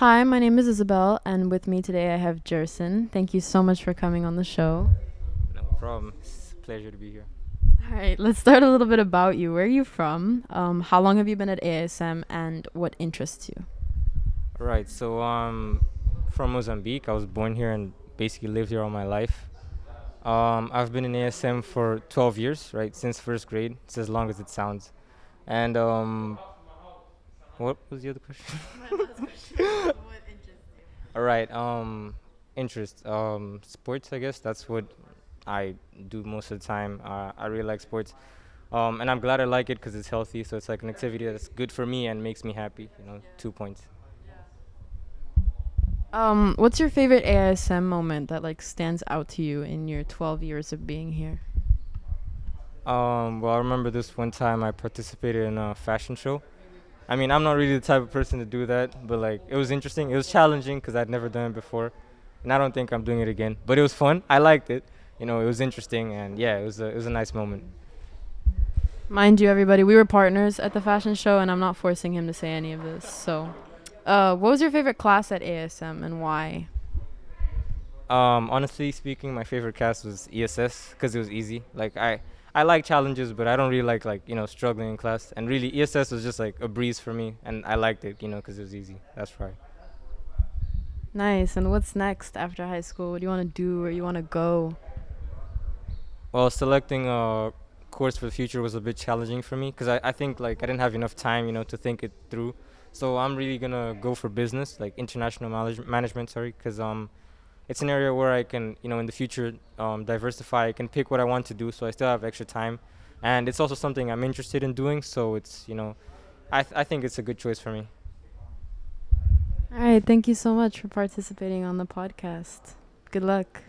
Hi, my name is Isabel, and with me today I have Jerson. Thank you so much for coming on the show. No problem. It's a pleasure to be here. All right, let's start a little bit about you. Where are you from? Um, how long have you been at ASM, and what interests you? All right. So um, from Mozambique. I was born here and basically lived here all my life. Um, I've been in ASM for 12 years, right, since first grade. It's as long as it sounds. And um, what was the other question? All right. Um, interest. Um, sports. I guess that's what I do most of the time. Uh, I really like sports. Um, and I'm glad I like it because it's healthy. So it's like an activity that's good for me and makes me happy. You know, two points. Um, what's your favorite ASM moment that like stands out to you in your 12 years of being here? Um, well, I remember this one time I participated in a fashion show. I mean, I'm not really the type of person to do that, but like it was interesting. It was challenging because I'd never done it before, and I don't think I'm doing it again. But it was fun. I liked it. You know, it was interesting, and yeah, it was a it was a nice moment. Mind you, everybody, we were partners at the fashion show, and I'm not forcing him to say any of this. So, uh, what was your favorite class at ASM and why? Um, honestly speaking, my favorite class was ESS because it was easy. Like I I like challenges, but I don't really like like you know struggling in class. And really, ESS was just like a breeze for me, and I liked it, you know, because it was easy. That's right. Nice. And what's next after high school? What do you want to do? Where you want to go? Well, selecting a course for the future was a bit challenging for me because I, I think like I didn't have enough time, you know, to think it through. So I'm really gonna go for business, like international manage- management. Sorry, because um, it's an area where I can, you know, in the future um, diversify. I can pick what I want to do, so I still have extra time, and it's also something I'm interested in doing. So it's, you know, I th- I think it's a good choice for me. All right. Thank you so much for participating on the podcast. Good luck.